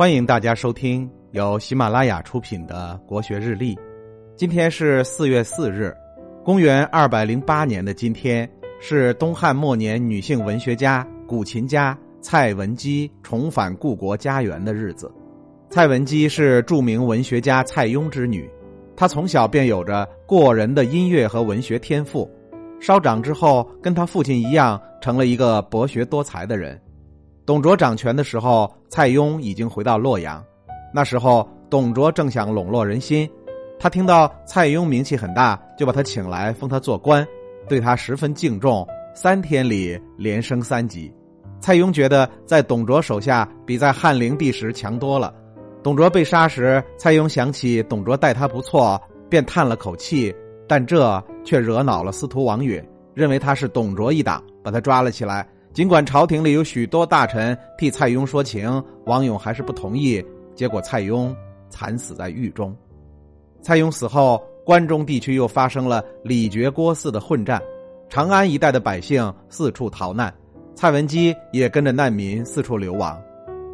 欢迎大家收听由喜马拉雅出品的《国学日历》。今天是四月四日，公元二百零八年的今天是东汉末年女性文学家、古琴家蔡文姬重返故国家园的日子。蔡文姬是著名文学家蔡邕之女，她从小便有着过人的音乐和文学天赋，稍长之后，跟她父亲一样，成了一个博学多才的人。董卓掌权的时候，蔡邕已经回到洛阳。那时候，董卓正想笼络人心，他听到蔡邕名气很大，就把他请来，封他做官，对他十分敬重。三天里连升三级。蔡邕觉得在董卓手下比在汉灵帝时强多了。董卓被杀时，蔡邕想起董卓待他不错，便叹了口气，但这却惹恼了司徒王允，认为他是董卓一党，把他抓了起来。尽管朝廷里有许多大臣替蔡邕说情，王勇还是不同意。结果蔡邕惨死在狱中。蔡邕死后，关中地区又发生了李傕郭汜的混战，长安一带的百姓四处逃难，蔡文姬也跟着难民四处流亡。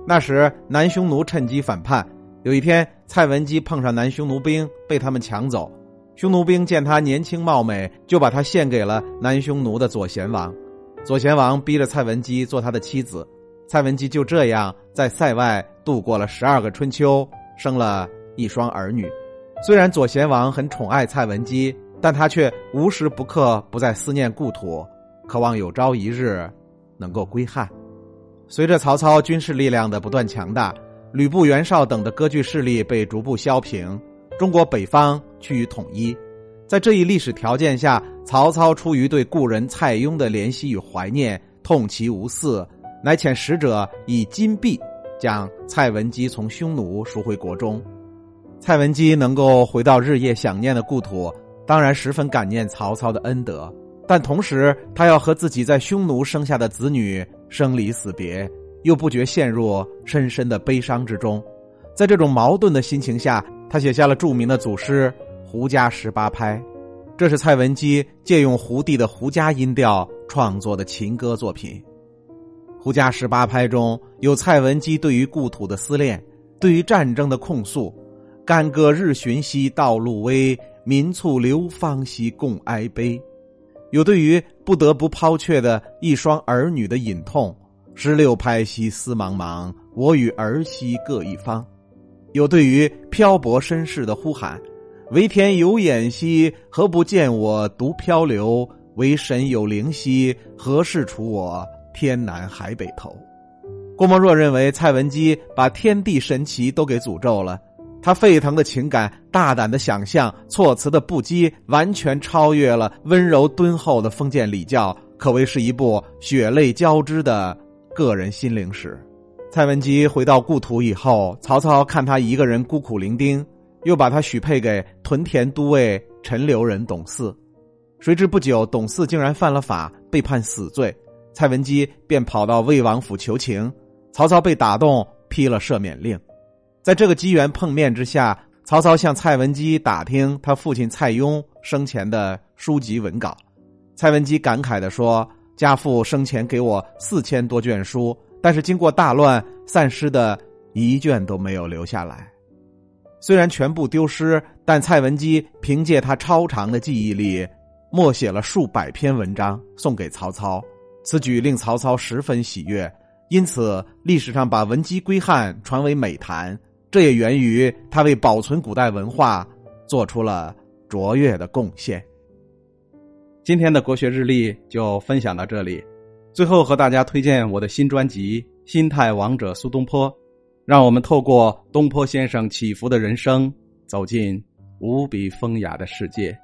那时南匈奴趁机反叛，有一天蔡文姬碰上南匈奴兵，被他们抢走。匈奴兵见他年轻貌美，就把他献给了南匈奴的左贤王。左贤王逼着蔡文姬做他的妻子，蔡文姬就这样在塞外度过了十二个春秋，生了一双儿女。虽然左贤王很宠爱蔡文姬，但他却无时不刻不在思念故土，渴望有朝一日能够归汉。随着曹操军事力量的不断强大，吕布、袁绍等的割据势力被逐步削平，中国北方趋于统一。在这一历史条件下，曹操出于对故人蔡邕的怜惜与怀念，痛其无嗣，乃遣使者以金币将蔡文姬从匈奴赎回国中。蔡文姬能够回到日夜想念的故土，当然十分感念曹操的恩德，但同时他要和自己在匈奴生下的子女生离死别，又不觉陷入深深的悲伤之中。在这种矛盾的心情下，他写下了著名的祖诗。胡笳十八拍，这是蔡文姬借用胡地的胡笳音调创作的情歌作品。胡笳十八拍中有蔡文姬对于故土的思念，对于战争的控诉。干戈日寻兮道路危，民簇流芳兮共哀悲。有对于不得不抛却的一双儿女的隐痛。十六拍兮思茫茫，我与儿兮各一方。有对于漂泊身世的呼喊。为天有眼兮，何不见我独漂流？为神有灵兮，何事处我天南海北头？郭沫若认为蔡文姬把天地神奇都给诅咒了，他沸腾的情感、大胆的想象、措辞的不羁，完全超越了温柔敦厚的封建礼教，可谓是一部血泪交织的个人心灵史。蔡文姬回到故土以后，曹操看他一个人孤苦伶仃。又把他许配给屯田都尉陈留人董嗣，谁知不久董嗣竟然犯了法，被判死罪。蔡文姬便跑到魏王府求情，曹操被打动，批了赦免令。在这个机缘碰面之下，曹操向蔡文姬打听他父亲蔡邕生前的书籍文稿。蔡文姬感慨的说：“家父生前给我四千多卷书，但是经过大乱，散失的一卷都没有留下来。”虽然全部丢失，但蔡文姬凭借他超长的记忆力，默写了数百篇文章送给曹操。此举令曹操十分喜悦，因此历史上把文姬归汉传为美谈。这也源于他为保存古代文化做出了卓越的贡献。今天的国学日历就分享到这里，最后和大家推荐我的新专辑《心态王者苏东坡》。让我们透过东坡先生起伏的人生，走进无比风雅的世界。